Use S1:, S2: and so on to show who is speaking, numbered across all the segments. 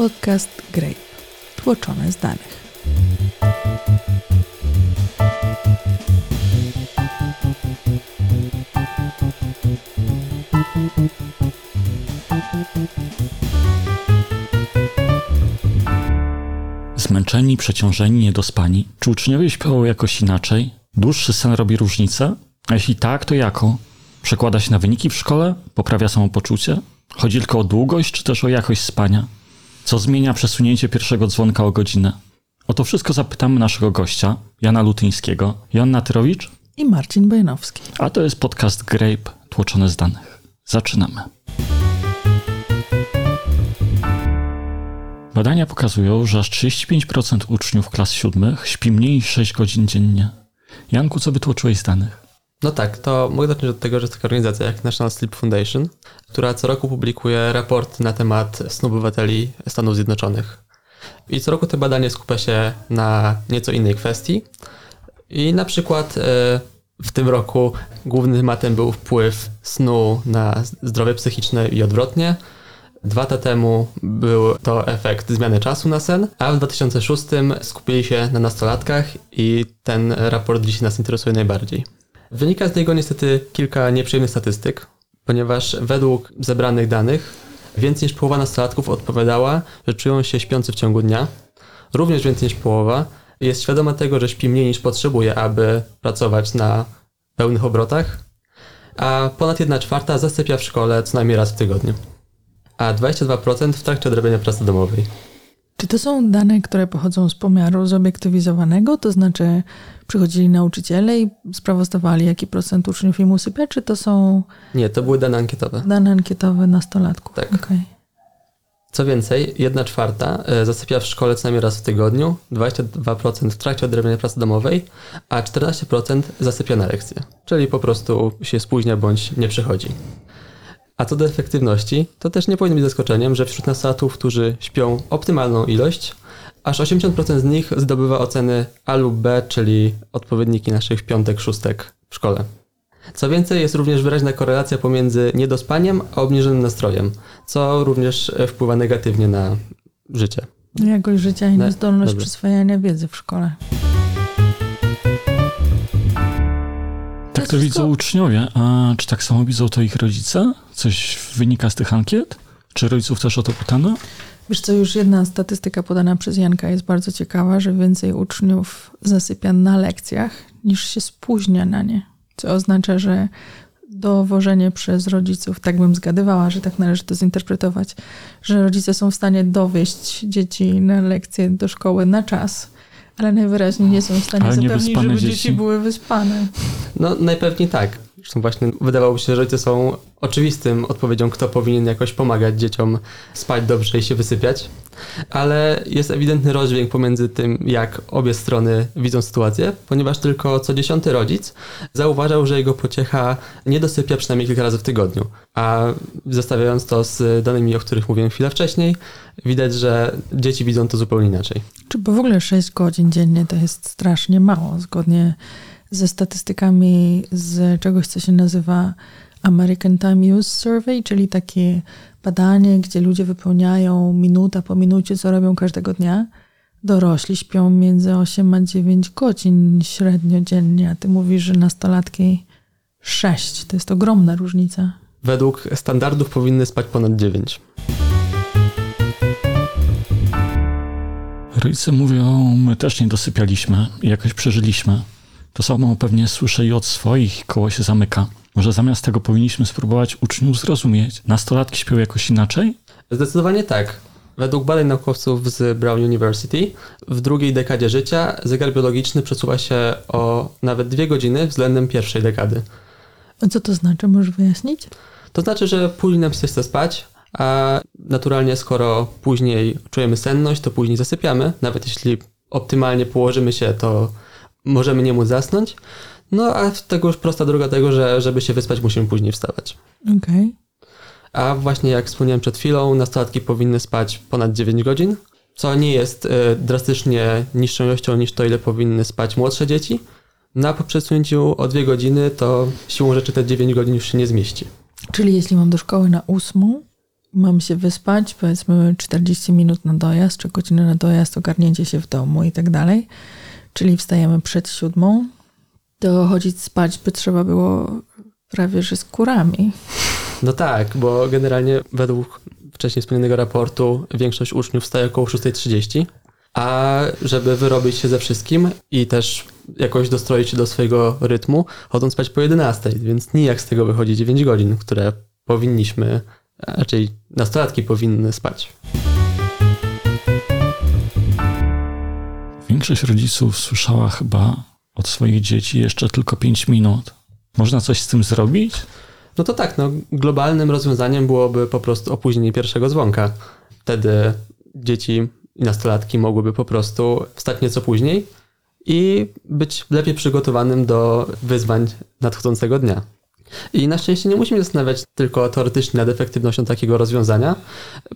S1: podcast Grape, tłoczone z danych.
S2: Zmęczeni, przeciążeni, niedospani? Czy uczniowie śpią jakoś inaczej? Dłuższy sen robi różnicę? A jeśli tak, to jaką? Przekłada się na wyniki w szkole? Poprawia samopoczucie? Chodzi tylko o długość, czy też o jakość spania? Co zmienia przesunięcie pierwszego dzwonka o godzinę? O to wszystko zapytamy naszego gościa, Jana Lutyńskiego. Joanna Tyrowicz?
S1: I Marcin Bojanowski.
S2: A to jest podcast Grape, tłoczone z danych. Zaczynamy. Badania pokazują, że aż 35% uczniów klas siódmych śpi mniej niż 6 godzin dziennie. Janku, co wytłoczyłeś z danych?
S3: No tak, to mogę zacząć od tego, że jest taka organizacja jak National Sleep Foundation, która co roku publikuje raporty na temat snu obywateli Stanów Zjednoczonych. I co roku te badanie skupia się na nieco innej kwestii. I na przykład e, w tym roku głównym tematem był wpływ snu na zdrowie psychiczne i odwrotnie. Dwa lata temu był to efekt zmiany czasu na sen, a w 2006 skupili się na nastolatkach i ten raport dziś nas interesuje najbardziej. Wynika z niego niestety kilka nieprzyjemnych statystyk, ponieważ według zebranych danych więcej niż połowa nastolatków odpowiadała, że czują się śpiący w ciągu dnia. Również więcej niż połowa jest świadoma tego, że śpi mniej niż potrzebuje, aby pracować na pełnych obrotach, a ponad 1 czwarta zasypia w szkole co najmniej raz w tygodniu, a 22% w trakcie odrabiania pracy domowej.
S1: Czy to są dane, które pochodzą z pomiaru zobiektywizowanego, to znaczy przychodzili nauczyciele i sprawozdawali, jaki procent uczniów im usypia, czy to są
S3: Nie, to były dane ankietowe.
S1: dane ankietowe nastolatków?
S3: Tak.
S1: Okej.
S3: Co więcej, 1 czwarta e, zasypia w szkole co najmniej raz w tygodniu, 22% w trakcie odrabiania pracy domowej, a 14% zasypia na lekcje, czyli po prostu się spóźnia bądź nie przychodzi. A co do efektywności, to też nie powinno być zaskoczeniem, że wśród nastolatków, którzy śpią optymalną ilość, aż 80% z nich zdobywa oceny A lub B, czyli odpowiedniki naszych piątek, szóstek w szkole. Co więcej, jest również wyraźna korelacja pomiędzy niedospaniem a obniżonym nastrojem, co również wpływa negatywnie na życie.
S1: Jakość życia i
S3: Ne-
S1: niezdolność
S3: dobrze.
S1: przyswajania wiedzy w szkole.
S2: Tak to widzą uczniowie, a czy tak samo widzą to ich rodzice? Coś wynika z tych ankiet? Czy rodziców też o to pytano?
S1: Wiesz co, już jedna statystyka podana przez Janka jest bardzo ciekawa, że więcej uczniów zasypia na lekcjach niż się spóźnia na nie. Co oznacza, że dowożenie przez rodziców, tak bym zgadywała, że tak należy to zinterpretować, że rodzice są w stanie dowieść dzieci na lekcje do szkoły na czas, ale najwyraźniej nie są w stanie zapewnić, żeby
S2: dzieci.
S1: dzieci były wyspane.
S3: No, najpewniej tak. Zresztą właśnie wydawałoby się, że rodzice są oczywistym odpowiedzią, kto powinien jakoś pomagać dzieciom spać dobrze i się wysypiać, ale jest ewidentny rozdźwięk pomiędzy tym, jak obie strony widzą sytuację, ponieważ tylko co dziesiąty rodzic zauważał, że jego pociecha nie dosypia przynajmniej kilka razy w tygodniu. A zestawiając to z danymi, o których mówiłem chwilę wcześniej, widać, że dzieci widzą to zupełnie inaczej.
S1: Czy bo w ogóle 6 godzin dziennie to jest strasznie mało, zgodnie ze statystykami z czegoś, co się nazywa American Time Use Survey, czyli takie badanie, gdzie ludzie wypełniają minuta po minucie, co robią każdego dnia. Dorośli śpią między 8 a 9 godzin średnio dziennie, a ty mówisz, że nastolatki 6. To jest ogromna różnica.
S3: Według standardów powinny spać ponad 9.
S2: Rodzice mówią, my też nie dosypialiśmy i jakoś przeżyliśmy. To samo pewnie słyszę i od swoich, koło się zamyka. Może zamiast tego powinniśmy spróbować uczniów zrozumieć. Nastolatki śpią jakoś inaczej?
S3: Zdecydowanie tak. Według badań naukowców z Brown University w drugiej dekadzie życia zegar biologiczny przesuwa się o nawet dwie godziny względem pierwszej dekady.
S1: A co to znaczy? Możesz wyjaśnić?
S3: To znaczy, że później nam się chce spać, a naturalnie skoro później czujemy senność, to później zasypiamy. Nawet jeśli optymalnie położymy się, to możemy nie móc zasnąć. No a tego już prosta droga tego, że żeby się wyspać, musimy później wstawać.
S1: Okej.
S3: A właśnie jak wspomniałem przed chwilą, nastolatki powinny spać ponad 9 godzin, co nie jest e, drastycznie niższą ilością niż to, ile powinny spać młodsze dzieci. No a po przesunięciu o 2 godziny, to siłą rzeczy te 9 godzin już się nie zmieści.
S1: Czyli jeśli mam do szkoły na ósmą, mam się wyspać, powiedzmy 40 minut na dojazd, czy godzinę na dojazd, ogarnięcie się w domu i tak dalej, czyli wstajemy przed siódmą, to chodzić spać by trzeba było prawie że z kurami.
S3: No tak, bo generalnie według wcześniej wspomnianego raportu większość uczniów wstaje około 6.30, a żeby wyrobić się ze wszystkim i też jakoś dostroić się do swojego rytmu, chodzą spać po 11, więc nijak z tego wychodzi 9 godzin, które powinniśmy, raczej nastolatki powinny spać.
S2: Większość rodziców słyszała chyba od swoich dzieci jeszcze tylko 5 minut. Można coś z tym zrobić?
S3: No to tak, no, globalnym rozwiązaniem byłoby po prostu opóźnienie pierwszego dzwonka. Wtedy dzieci i nastolatki mogłyby po prostu wstać nieco później i być lepiej przygotowanym do wyzwań nadchodzącego dnia. I na szczęście nie musimy zastanawiać tylko teoretycznie nad efektywnością takiego rozwiązania,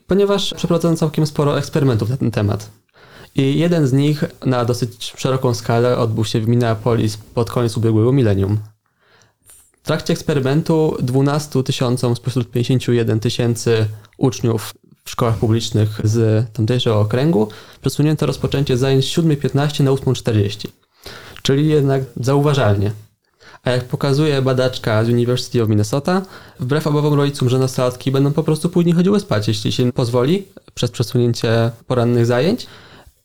S3: ponieważ przeprowadzono całkiem sporo eksperymentów na ten temat. I jeden z nich na dosyć szeroką skalę odbył się w Minneapolis pod koniec ubiegłego milenium. W trakcie eksperymentu 12 tysiącom spośród 51 tysięcy uczniów w szkołach publicznych z tamtejszego okręgu przesunięto rozpoczęcie zajęć z 7.15 na 8.40, czyli jednak zauważalnie. A jak pokazuje badaczka z University of Minnesota, wbrew obawom rodzicom, że nastolatki będą po prostu później chodziły spać, jeśli się pozwoli, przez przesunięcie porannych zajęć,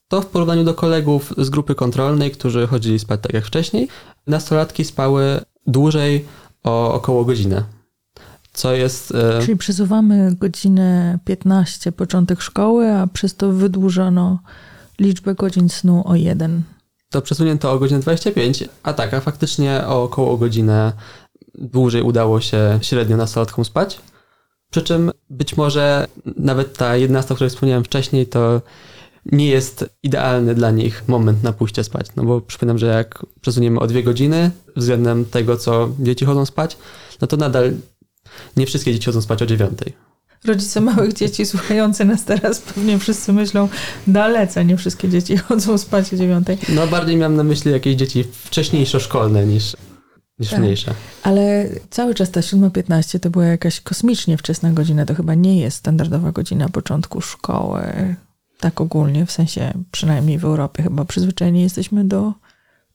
S3: to w porównaniu do kolegów z grupy kontrolnej, którzy chodzili spać tak jak wcześniej, nastolatki spały dłużej o około godzinę. Co jest. E...
S1: Czyli przesuwamy godzinę 15 początek szkoły, a przez to wydłużono liczbę godzin snu o jeden.
S3: To przesunięto o godzinę 25, a tak, a faktycznie o około godzinę dłużej udało się średnio nastolatkom spać. Przy czym być może nawet ta 11, o której wspomniałem wcześniej, to nie jest idealny dla nich moment na pójście spać. No bo przypominam, że jak przesuniemy o dwie godziny względem tego, co dzieci chodzą spać, no to nadal nie wszystkie dzieci chodzą spać o dziewiątej.
S1: Rodzice małych dzieci słuchający nas teraz pewnie wszyscy myślą dalece, nie wszystkie dzieci chodzą spać o dziewiątej.
S3: No bardziej miałem na myśli jakieś dzieci wcześniejsze szkolne niż, niż tak. mniejsze.
S1: Ale cały czas ta 7.15 to była jakaś kosmicznie wczesna godzina, to chyba nie jest standardowa godzina początku szkoły. Tak ogólnie, w sensie przynajmniej w Europie chyba przyzwyczajeni jesteśmy do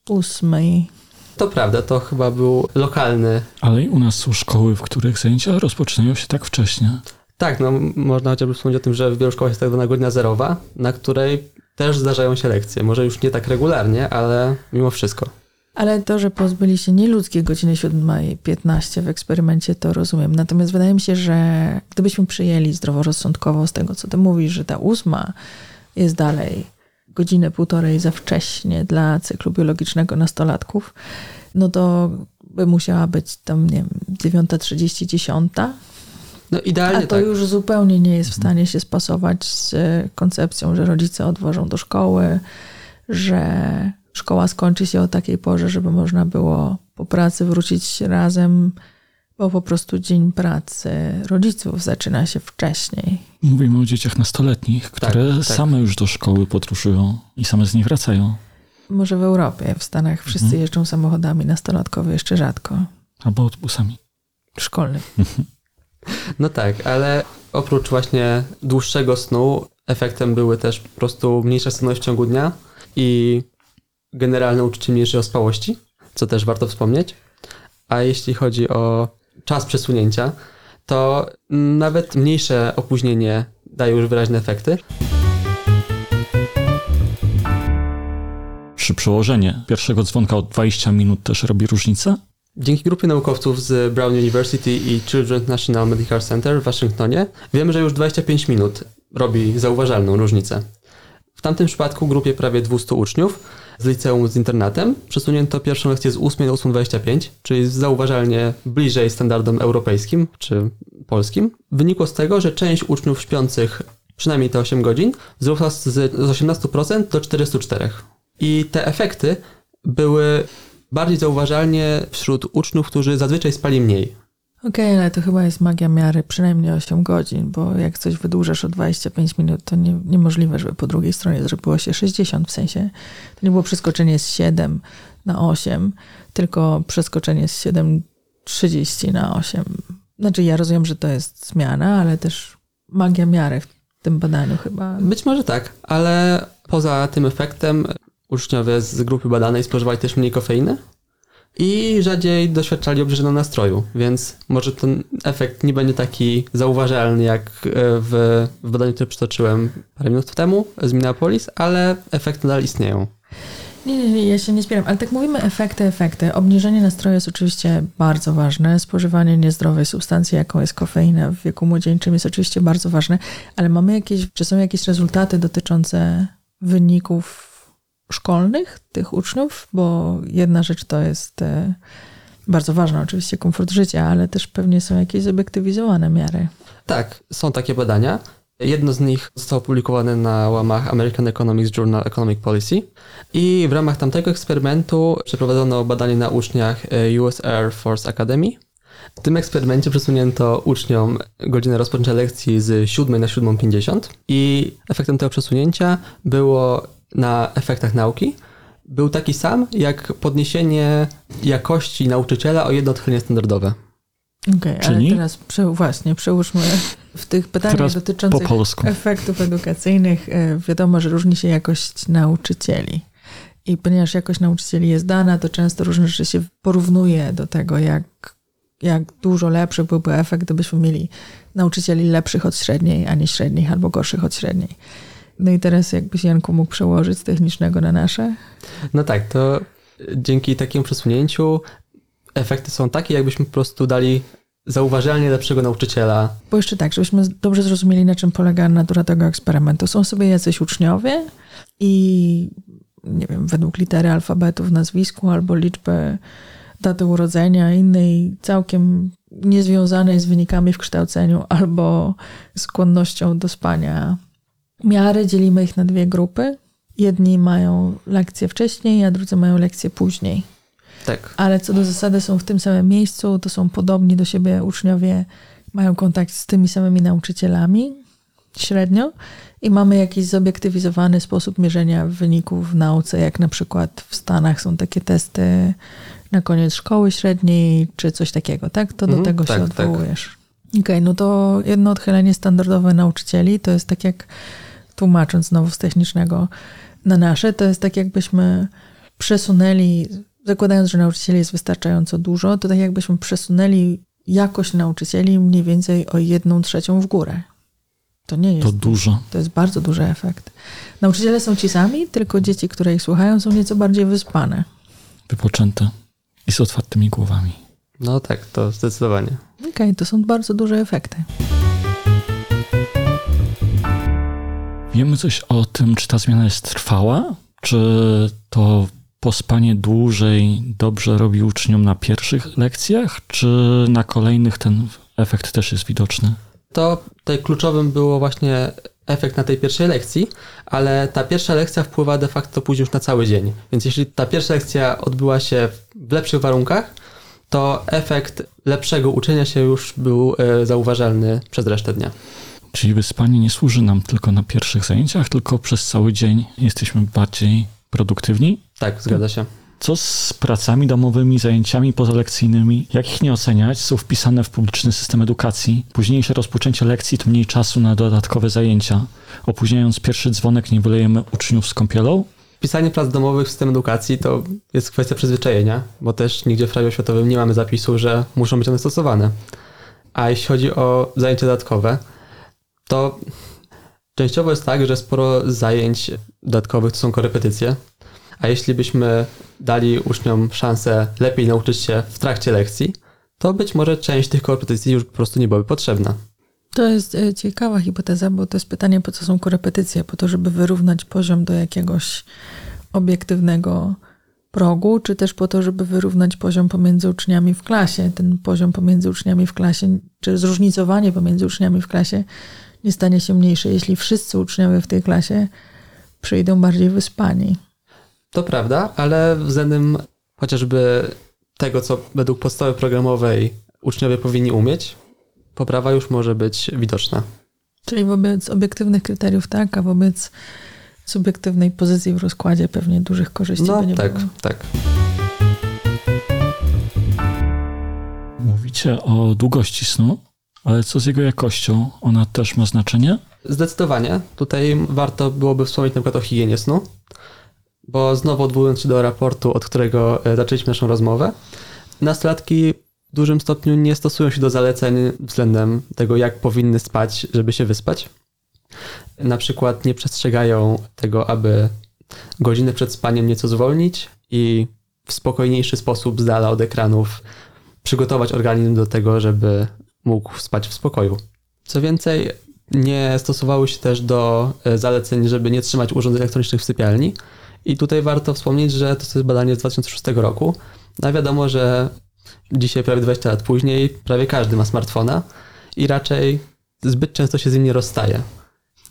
S1: ósmej.
S3: To prawda, to chyba był lokalny.
S2: Ale i u nas są szkoły, w których zajęcia rozpoczynają się tak wcześnie.
S3: Tak, no można chociażby wspomnieć o tym, że w wielu szkołach jest tak zwana godzina zerowa, na której też zdarzają się lekcje. Może już nie tak regularnie, ale mimo wszystko.
S1: Ale to, że pozbyli się nieludzkiej godziny 7.15 w eksperymencie, to rozumiem. Natomiast wydaje mi się, że gdybyśmy przyjęli zdroworozsądkowo z tego, co ty mówisz, że ta ósma jest dalej godzinę, półtorej za wcześnie dla cyklu biologicznego nastolatków, no to by musiała być tam, nie wiem, 9.30, 10.
S3: No idealnie
S1: A to
S3: tak.
S1: już zupełnie nie jest w stanie się spasować z koncepcją, że rodzice odwożą do szkoły, że szkoła skończy się o takiej porze, żeby można było po pracy wrócić razem, bo po prostu dzień pracy rodziców zaczyna się wcześniej.
S2: Mówimy o dzieciach nastoletnich, które tak, tak. same już do szkoły podróżują i same z nich wracają.
S1: Może w Europie, w Stanach wszyscy mhm. jeżdżą samochodami, nastolatkowie jeszcze rzadko.
S2: Albo autobusami.
S1: Szkolnym.
S3: No tak, ale oprócz właśnie dłuższego snu, efektem były też po prostu mniejsze senność w ciągu dnia i generalne uczucie mniejszej ospałości, co też warto wspomnieć. A jeśli chodzi o czas przesunięcia, to nawet mniejsze opóźnienie daje już wyraźne efekty.
S2: Czy przełożenie pierwszego dzwonka o 20 minut też robi różnicę?
S3: Dzięki grupie naukowców z Brown University i Children's National Medical Center w Waszyngtonie wiemy, że już 25 minut robi zauważalną różnicę. W tamtym przypadku grupie prawie 200 uczniów z liceum z internatem przesunięto pierwszą lekcję z 8 na 8.25, czyli zauważalnie bliżej standardom europejskim czy polskim. Wynikło z tego, że część uczniów śpiących przynajmniej te 8 godzin wzrosła z 18% do 44%. I te efekty były bardziej zauważalnie wśród uczniów, którzy zazwyczaj spali mniej.
S1: Okej, okay, ale to chyba jest magia miary, przynajmniej 8 godzin, bo jak coś wydłużasz o 25 minut, to nie, niemożliwe, żeby po drugiej stronie zrobiło się 60, w sensie to nie było przeskoczenie z 7 na 8, tylko przeskoczenie z 7,30 na 8. Znaczy ja rozumiem, że to jest zmiana, ale też magia miary w tym badaniu chyba.
S3: Być może tak, ale poza tym efektem uczniowie z grupy badanej spożywali też mniej kofeiny i rzadziej doświadczali obniżonego nastroju, więc może ten efekt nie będzie taki zauważalny jak e, w, w badaniu, które przytoczyłem parę minut temu z Minneapolis, ale efekty nadal istnieją.
S1: Nie, nie, nie, ja się nie spieram, ale tak mówimy efekty, efekty. Obniżenie nastroju jest oczywiście bardzo ważne. Spożywanie niezdrowej substancji, jaką jest kofeina w wieku młodzieńczym jest oczywiście bardzo ważne, ale mamy jakieś, czy są jakieś rezultaty dotyczące wyników szkolnych tych uczniów, bo jedna rzecz to jest e, bardzo ważna, oczywiście komfort życia, ale też pewnie są jakieś zobiektywizowane miary.
S3: Tak, są takie badania. Jedno z nich zostało opublikowane na łamach American Economics Journal Economic Policy i w ramach tamtego eksperymentu przeprowadzono badanie na uczniach e, US Air Force Academy. W tym eksperymencie przesunięto uczniom godzinę rozpoczęcia lekcji z 7 na 7.50 i efektem tego przesunięcia było na efektach nauki był taki sam jak podniesienie jakości nauczyciela o jedno odchylenie standardowe.
S1: Okej, okay, ale teraz prze, właśnie przełóżmy w tych pytaniach teraz dotyczących efektów edukacyjnych. E, wiadomo, że różni się jakość nauczycieli. I ponieważ jakość nauczycieli jest dana, to często różne rzeczy się porównuje do tego, jak, jak dużo lepszy byłby efekt, gdybyśmy mieli nauczycieli lepszych od średniej, a nie średnich albo gorszych od średniej. No i teraz jakbyś Janku mógł przełożyć z technicznego na nasze?
S3: No tak, to dzięki takiemu przesunięciu efekty są takie, jakbyśmy po prostu dali zauważalnie lepszego nauczyciela.
S1: Bo jeszcze tak, żebyśmy dobrze zrozumieli, na czym polega natura tego eksperymentu. Są sobie jacyś uczniowie i nie wiem, według litery alfabetu w nazwisku albo liczby daty urodzenia, innej całkiem niezwiązanej z wynikami w kształceniu albo skłonnością do spania miary dzielimy ich na dwie grupy. Jedni mają lekcje wcześniej, a drudzy mają lekcje później.
S3: Tak.
S1: Ale co do zasady są w tym samym miejscu, to są podobni do siebie uczniowie, mają kontakt z tymi samymi nauczycielami średnio i mamy jakiś zobiektywizowany sposób mierzenia wyników w nauce, jak na przykład w Stanach są takie testy na koniec szkoły średniej, czy coś takiego, tak? To do mhm, tego tak, się tak. odwołujesz. Tak. Okej, okay, no to jedno odchylenie standardowe nauczycieli to jest tak jak tłumacząc znowu z technicznego na nasze, to jest tak jakbyśmy przesunęli, zakładając, że nauczycieli jest wystarczająco dużo, to tak jakbyśmy przesunęli jakość nauczycieli mniej więcej o jedną trzecią w górę. To nie jest.
S2: To dużo.
S1: To jest bardzo duży efekt. Nauczyciele są ci sami, tylko dzieci, które ich słuchają, są nieco bardziej wyspane.
S2: Wypoczęte i z otwartymi głowami.
S3: No tak, to zdecydowanie.
S1: Okej, okay, to są bardzo duże efekty.
S2: Wiemy coś o tym, czy ta zmiana jest trwała? Czy to pospanie dłużej dobrze robi uczniom na pierwszych lekcjach, czy na kolejnych ten efekt też jest widoczny?
S3: To tutaj kluczowym było właśnie efekt na tej pierwszej lekcji, ale ta pierwsza lekcja wpływa de facto później już na cały dzień. Więc jeśli ta pierwsza lekcja odbyła się w lepszych warunkach, to efekt lepszego uczenia się już był e, zauważalny przez resztę dnia.
S2: Czyli wyspanie nie służy nam tylko na pierwszych zajęciach, tylko przez cały dzień jesteśmy bardziej produktywni?
S3: Tak, zgadza się.
S2: Co z pracami domowymi, zajęciami pozalekcyjnymi? Jak ich nie oceniać? Są wpisane w publiczny system edukacji. Późniejsze rozpoczęcie lekcji to mniej czasu na dodatkowe zajęcia. Opóźniając pierwszy dzwonek nie wylejemy uczniów z kąpielą?
S3: Pisanie prac domowych w system edukacji to jest kwestia przyzwyczajenia, bo też nigdzie w prawie oświatowym nie mamy zapisu, że muszą być one stosowane. A jeśli chodzi o zajęcia dodatkowe, to częściowo jest tak, że sporo zajęć dodatkowych to są korepetycje, a jeśli byśmy dali uczniom szansę lepiej nauczyć się w trakcie lekcji, to być może część tych korepetycji już po prostu nie byłaby potrzebna.
S1: To jest e, ciekawa hipoteza, bo to jest pytanie, po co są korepetycje? Po to, żeby wyrównać poziom do jakiegoś obiektywnego progu, czy też po to, żeby wyrównać poziom pomiędzy uczniami w klasie. Ten poziom pomiędzy uczniami w klasie, czy zróżnicowanie pomiędzy uczniami w klasie nie stanie się mniejsze, jeśli wszyscy uczniowie w tej klasie przyjdą bardziej wyspani.
S3: To prawda, ale względem chociażby tego, co według podstawy programowej uczniowie powinni umieć, poprawa już może być widoczna.
S1: Czyli wobec obiektywnych kryteriów tak, a wobec subiektywnej pozycji w rozkładzie pewnie dużych korzyści
S3: no,
S1: by nie
S3: tak,
S1: było.
S3: tak.
S2: Mówicie o długości snu, Ale co z jego jakością? Ona też ma znaczenie?
S3: Zdecydowanie. Tutaj warto byłoby wspomnieć na przykład o higienie snu, bo znowu odwołując się do raportu, od którego e, zaczęliśmy naszą rozmowę, nastolatki w dużym stopniu nie stosują się do zaleceń względem tego, jak powinny spać, żeby się wyspać. Na przykład nie przestrzegają tego, aby godzinę przed spaniem nieco zwolnić i w spokojniejszy sposób z dala od ekranów przygotować organizm do tego, żeby mógł spać w spokoju. Co więcej, nie stosowały się też do e, zaleceń, żeby nie trzymać urządzeń elektronicznych w sypialni. I tutaj warto wspomnieć, że to jest badanie z 2006 roku. No wiadomo, że dzisiaj, prawie 20 lat później, prawie każdy ma smartfona i raczej zbyt często się z nim nie rozstaje.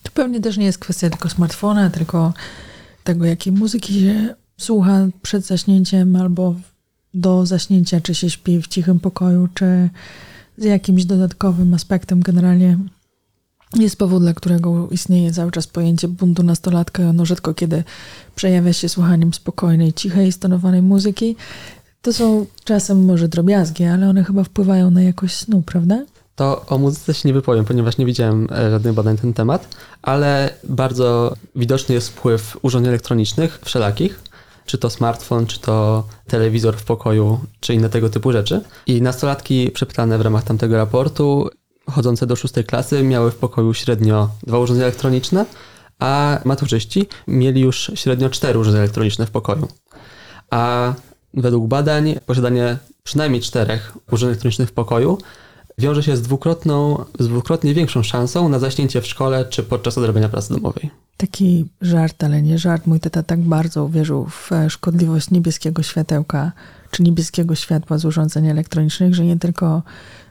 S1: To pewnie też nie jest kwestia tylko smartfona, tylko tego, jakiej muzyki się słucha przed zaśnięciem albo do zaśnięcia, czy się śpi w cichym pokoju, czy z jakimś dodatkowym aspektem. Generalnie jest powód, dla którego istnieje cały czas pojęcie buntu nastolatka. Ono rzadko kiedy przejawia się słuchaniem spokojnej, cichej, stonowanej muzyki. To są czasem może drobiazgi, ale one chyba wpływają na jakość snu, prawda?
S3: To o muzyce się nie wypowiem, ponieważ nie widziałem e, żadnych badań na ten temat, ale bardzo widoczny jest wpływ urządzeń elektronicznych wszelakich, czy to smartfon, czy to telewizor w pokoju, czy inne tego typu rzeczy. I nastolatki przepytane w ramach tamtego raportu, chodzące do szóstej klasy, miały w pokoju średnio dwa urządzenia elektroniczne, a maturzyści mieli już średnio cztery urządzenia elektroniczne w pokoju. A według badań posiadanie przynajmniej czterech urządzeń elektronicznych w pokoju wiąże się z, dwukrotną, z dwukrotnie większą szansą na zaśnięcie w szkole czy podczas odrabiania pracy domowej.
S1: Taki żart, ale nie żart. Mój tata tak bardzo uwierzył w szkodliwość niebieskiego światełka, czy niebieskiego światła z urządzeń elektronicznych, że nie tylko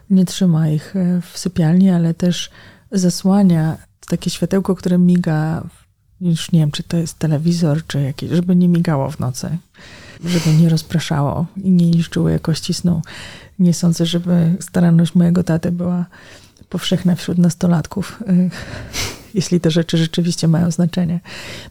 S1: nie trzyma ich e, w sypialni, ale też zasłania takie światełko, które miga, już nie wiem, czy to jest telewizor, czy jakieś, żeby nie migało w nocy, żeby nie rozpraszało i nie niszczyło jakości snu. Nie sądzę, żeby staranność mojego taty była powszechna wśród nastolatków, e, jeśli te rzeczy rzeczywiście mają znaczenie.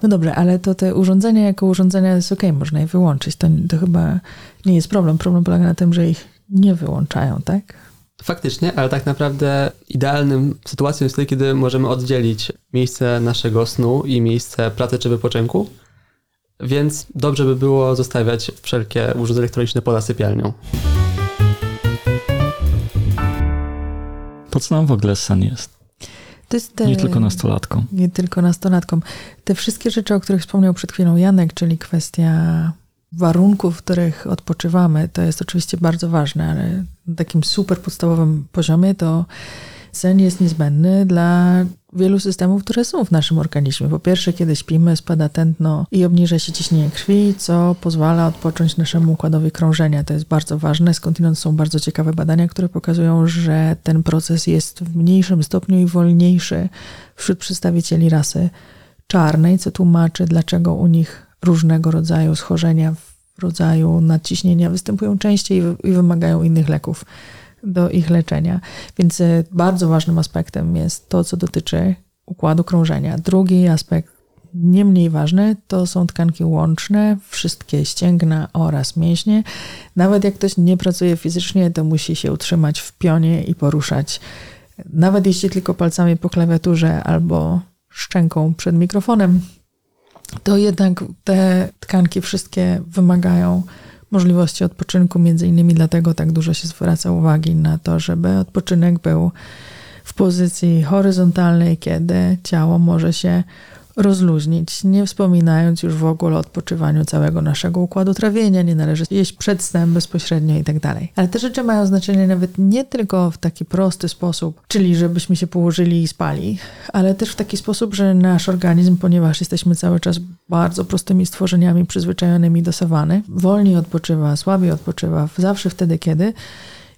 S1: No dobrze, ale to te urządzenia jako urządzenia jest ok, można je wyłączyć. To, to chyba nie jest problem. Problem polega na tym, że ich nie wyłączają, tak?
S3: Faktycznie, ale tak naprawdę idealnym sytuacją jest wtedy, kiedy możemy oddzielić miejsce naszego snu i miejsce pracy czy wypoczynku. Więc dobrze by było zostawiać wszelkie urządzenia elektroniczne poza sypialnią.
S2: Po co nam w ogóle sen jest?
S1: Te,
S2: Nie tylko nastolatkom.
S1: Nie tylko nastolatkom. Te wszystkie rzeczy, o których wspomniał przed chwilą Janek, czyli kwestia warunków, w których odpoczywamy, to jest oczywiście bardzo ważne, ale na takim super podstawowym poziomie to sen jest niezbędny dla wielu systemów, które są w naszym organizmie. Po pierwsze, kiedy śpimy, spada tętno i obniża się ciśnienie krwi, co pozwala odpocząć naszemu układowi krążenia. To jest bardzo ważne. Skądinąd są bardzo ciekawe badania, które pokazują, że ten proces jest w mniejszym stopniu i wolniejszy wśród przedstawicieli rasy czarnej, co tłumaczy, dlaczego u nich różnego rodzaju schorzenia w rodzaju nadciśnienia występują częściej i wymagają innych leków do ich leczenia. Więc e, bardzo ważnym aspektem jest to, co dotyczy układu krążenia. Drugi aspekt, nie mniej ważny, to są tkanki łączne, wszystkie ścięgna oraz mięśnie. Nawet jak ktoś nie pracuje fizycznie, to musi się utrzymać w pionie i poruszać. Nawet jeśli tylko palcami po klawiaturze albo szczęką przed mikrofonem, to jednak te tkanki wszystkie wymagają możliwości odpoczynku, między innymi dlatego tak dużo się zwraca uwagi na to, żeby odpoczynek był w pozycji horyzontalnej, kiedy ciało może się rozluźnić, nie wspominając już w ogóle o odpoczywaniu całego naszego układu trawienia, nie należy jeść przed snem bezpośrednio i tak dalej. Ale te rzeczy mają znaczenie nawet nie tylko w taki prosty sposób, czyli żebyśmy się położyli i spali, ale też w taki sposób, że nasz organizm, ponieważ jesteśmy cały czas bardzo prostymi stworzeniami przyzwyczajonymi do sawany, wolniej odpoczywa, słabiej odpoczywa, zawsze wtedy, kiedy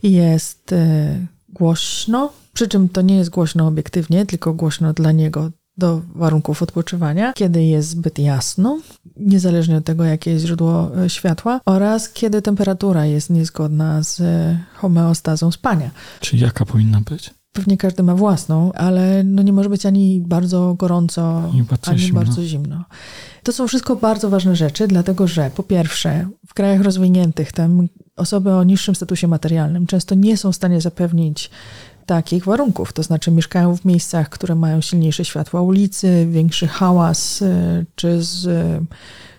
S1: jest e, głośno, przy czym to nie jest głośno obiektywnie, tylko głośno dla niego, do warunków odpoczywania, kiedy jest zbyt jasno, niezależnie od tego, jakie jest źródło e, światła, oraz kiedy temperatura jest niezgodna z e, homeostazą spania.
S2: Czyli jaka powinna być?
S1: Pewnie każdy ma własną, ale no nie może być ani bardzo gorąco,
S2: I bardzo
S1: ani
S2: zimno.
S1: bardzo zimno. To są wszystko bardzo ważne rzeczy, dlatego że po pierwsze, w krajach rozwiniętych tam osoby o niższym statusie materialnym często nie są w stanie zapewnić takich warunków. To znaczy mieszkają w miejscach, które mają silniejsze światła ulicy, większy hałas, y, czy z y,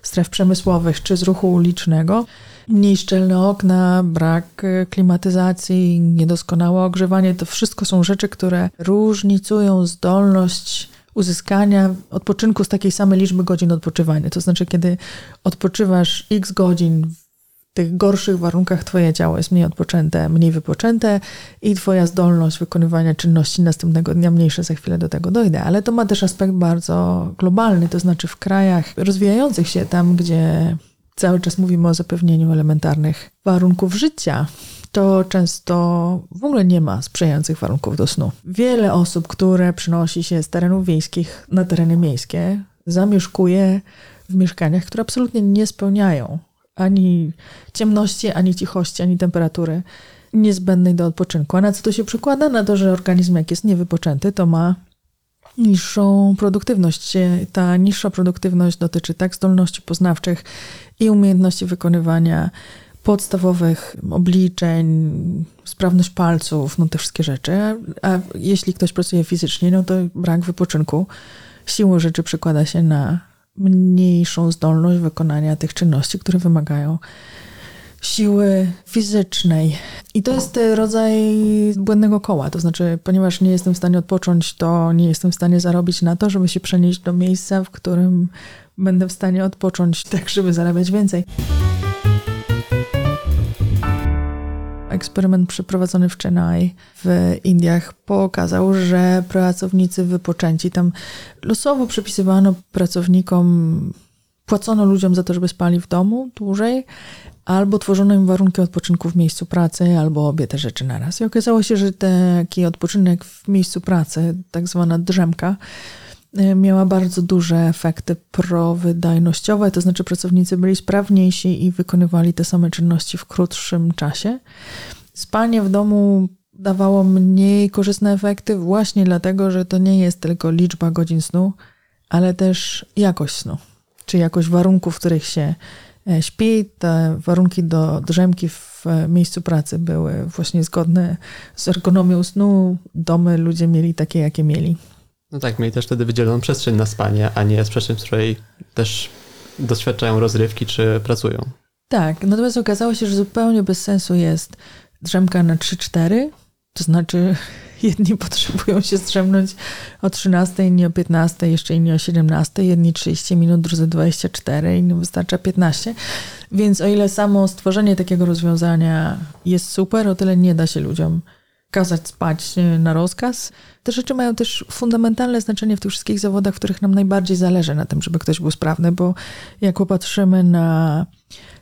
S1: stref przemysłowych, czy z ruchu ulicznego. Mniej szczelne okna, brak y, klimatyzacji, niedoskonałe ogrzewanie to wszystko są rzeczy, które różnicują zdolność uzyskania odpoczynku z takiej samej liczby godzin odpoczywania. To znaczy, kiedy odpoczywasz x godzin tych gorszych warunkach twoje ciało jest mniej odpoczęte, mniej wypoczęte i twoja zdolność wykonywania czynności następnego dnia mniejsze, za chwilę do tego dojdę. Ale to ma też aspekt bardzo globalny, to znaczy w krajach rozwijających się, tam gdzie cały czas mówimy o zapewnieniu elementarnych warunków życia, to często w ogóle nie ma sprzyjających warunków do snu. Wiele osób, które przynosi się z terenów wiejskich na tereny miejskie, zamieszkuje w mieszkaniach, które absolutnie nie spełniają ani ciemności, ani cichości, ani temperatury niezbędnej do odpoczynku. A na co to się przekłada? Na to, że organizm jak jest niewypoczęty, to ma niższą produktywność. Ta niższa produktywność dotyczy tak zdolności poznawczych i umiejętności wykonywania podstawowych obliczeń, sprawność palców, no te wszystkie rzeczy. A jeśli ktoś pracuje fizycznie, no to brak wypoczynku siłą rzeczy przekłada się na mniejszą zdolność wykonania tych czynności, które wymagają siły fizycznej. I to jest rodzaj błędnego koła. To znaczy, ponieważ nie jestem w stanie odpocząć, to nie jestem w stanie zarobić na to, żeby się przenieść do miejsca, w którym będę w stanie odpocząć, tak żeby zarabiać więcej. Eksperyment przeprowadzony w Chennai w Indiach pokazał, że pracownicy wypoczęci tam losowo przepisywano pracownikom, płacono ludziom za to, żeby spali w domu dłużej, albo tworzono im warunki odpoczynku w miejscu pracy, albo obie te rzeczy naraz. I okazało się, że taki odpoczynek w miejscu pracy, tak zwana drzemka, miała bardzo duże efekty prowydajnościowe, to znaczy pracownicy byli sprawniejsi i wykonywali te same czynności w krótszym czasie. Spanie w domu dawało mniej korzystne efekty właśnie dlatego, że to nie jest tylko liczba godzin snu, ale też jakość snu, czy jakość warunków, w których się e, śpi. Te warunki do drzemki w e, miejscu pracy były właśnie zgodne z ergonomią snu. Domy ludzie mieli takie, jakie mieli.
S3: No tak, mieli też wtedy wydzieloną przestrzeń na spanie, a nie przestrzeń, w której też doświadczają rozrywki czy pracują.
S1: Tak, natomiast okazało się, że zupełnie bez sensu jest drzemka na 3-4, to znaczy jedni potrzebują się zdrzemnąć o 13, inni o 15, jeszcze inni o 17, jedni 30 minut, drudzy 24, innym wystarcza 15. Więc o ile samo stworzenie takiego rozwiązania jest super, o tyle nie da się ludziom kazać spać e, na rozkaz. Te rzeczy mają też fundamentalne znaczenie w tych wszystkich zawodach, w których nam najbardziej zależy na tym, żeby ktoś był sprawny, bo jak popatrzymy na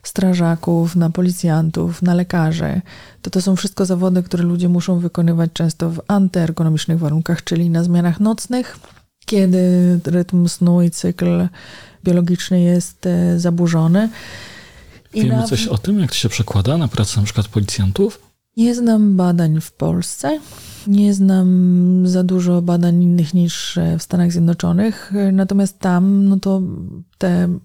S1: strażaków, na policjantów, na lekarzy, to to są wszystko zawody, które ludzie muszą wykonywać często w antyergonomicznych warunkach, czyli na zmianach nocnych, kiedy rytm snu i cykl biologiczny jest e, zaburzony.
S2: I Wiemy na... coś o tym, jak to się przekłada na pracę na przykład policjantów?
S1: Nie znam badań w Polsce. Nie znam za dużo badań innych niż w Stanach Zjednoczonych. Natomiast tam, no to te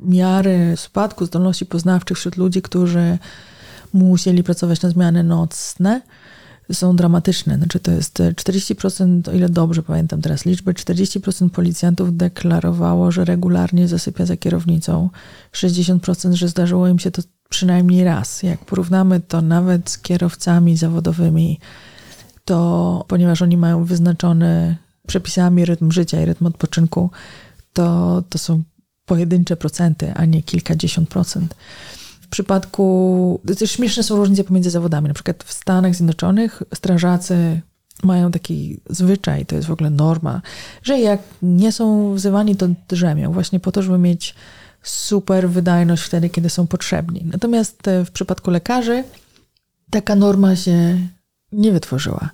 S1: miary spadku zdolności poznawczych wśród ludzi, którzy musieli pracować na zmiany nocne, są dramatyczne. Znaczy to jest 40%, o ile dobrze pamiętam teraz liczbę, 40% policjantów deklarowało, że regularnie zasypia za kierownicą, 60%, że zdarzyło im się to przynajmniej raz. Jak porównamy to nawet z kierowcami zawodowymi, to ponieważ oni mają wyznaczony przepisami rytm życia i rytm odpoczynku, to, to są pojedyncze procenty, a nie kilkadziesiąt procent. W przypadku, też śmieszne są różnice pomiędzy zawodami. Na przykład w Stanach Zjednoczonych strażacy mają taki zwyczaj, to jest w ogóle norma, że jak nie są wzywani, to drzemią, właśnie po to, żeby mieć super wydajność wtedy, kiedy są potrzebni. Natomiast e, w przypadku lekarzy taka norma się nie wytworzyła.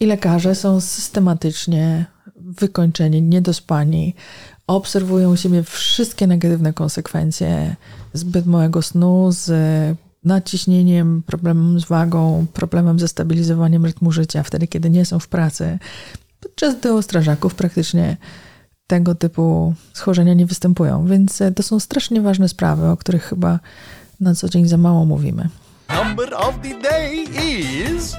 S1: I lekarze są systematycznie wykończeni, niedospani, obserwują u siebie wszystkie negatywne konsekwencje zbyt małego snu, z naciśnieniem, problemem z wagą, problemem ze stabilizowaniem rytmu życia, wtedy, kiedy nie są w pracy. Podczas gdy strażaków praktycznie tego typu schorzenia nie występują. Więc e, to są strasznie ważne sprawy, o których chyba na co dzień za mało mówimy. Number of the day is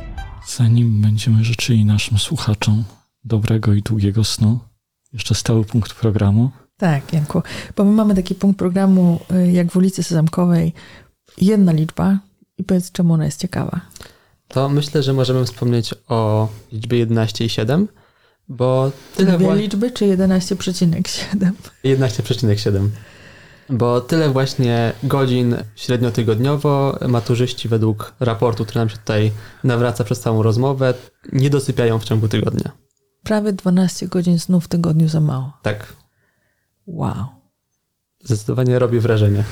S2: Zanim będziemy życzyli naszym słuchaczom dobrego i długiego snu, jeszcze stały punkt programu.
S1: Tak, Janku, bo my mamy taki punkt programu, y, jak w ulicy Sezamkowej, jedna liczba i powiedz, czemu ona jest ciekawa.
S3: To myślę, że możemy wspomnieć o liczbie 11 i 7, bo tyle
S1: Dwie
S3: wła-
S1: liczby czy 11,7?
S3: 11,7. Bo tyle właśnie godzin średniotygodniowo maturzyści według raportu, który nam się tutaj nawraca przez całą rozmowę, nie dosypiają w ciągu tygodnia.
S1: Prawie 12 godzin snu w tygodniu za mało.
S3: Tak,
S1: Wow.
S3: zdecydowanie robi wrażenie.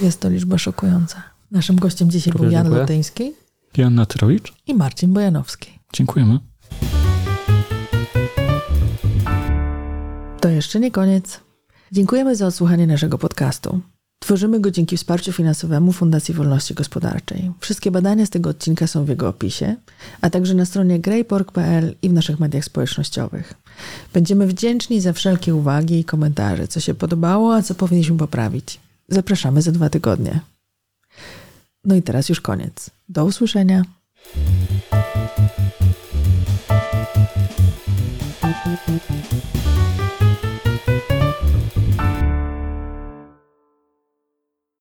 S1: Jest to liczba szokująca. Naszym gościem dzisiaj był
S3: Również
S1: Jan
S3: dziękuję.
S1: Lotyński
S2: Joanna Tyrowicz,
S1: i Marcin Bojanowski.
S2: dziękujemy.
S1: To jeszcze nie koniec. Dziękujemy za odsłuchanie naszego podcastu. Tworzymy go dzięki wsparciu finansowemu Fundacji Wolności Gospodarczej. Wszystkie badania z tego odcinka są w jego opisie, a także na stronie greypork.pl i w naszych mediach społecznościowych. Będziemy wdzięczni za wszelkie uwagi i komentarze, co się podobało, a co powinniśmy poprawić. Zapraszamy za dwa tygodnie. No i teraz już koniec. Do usłyszenia.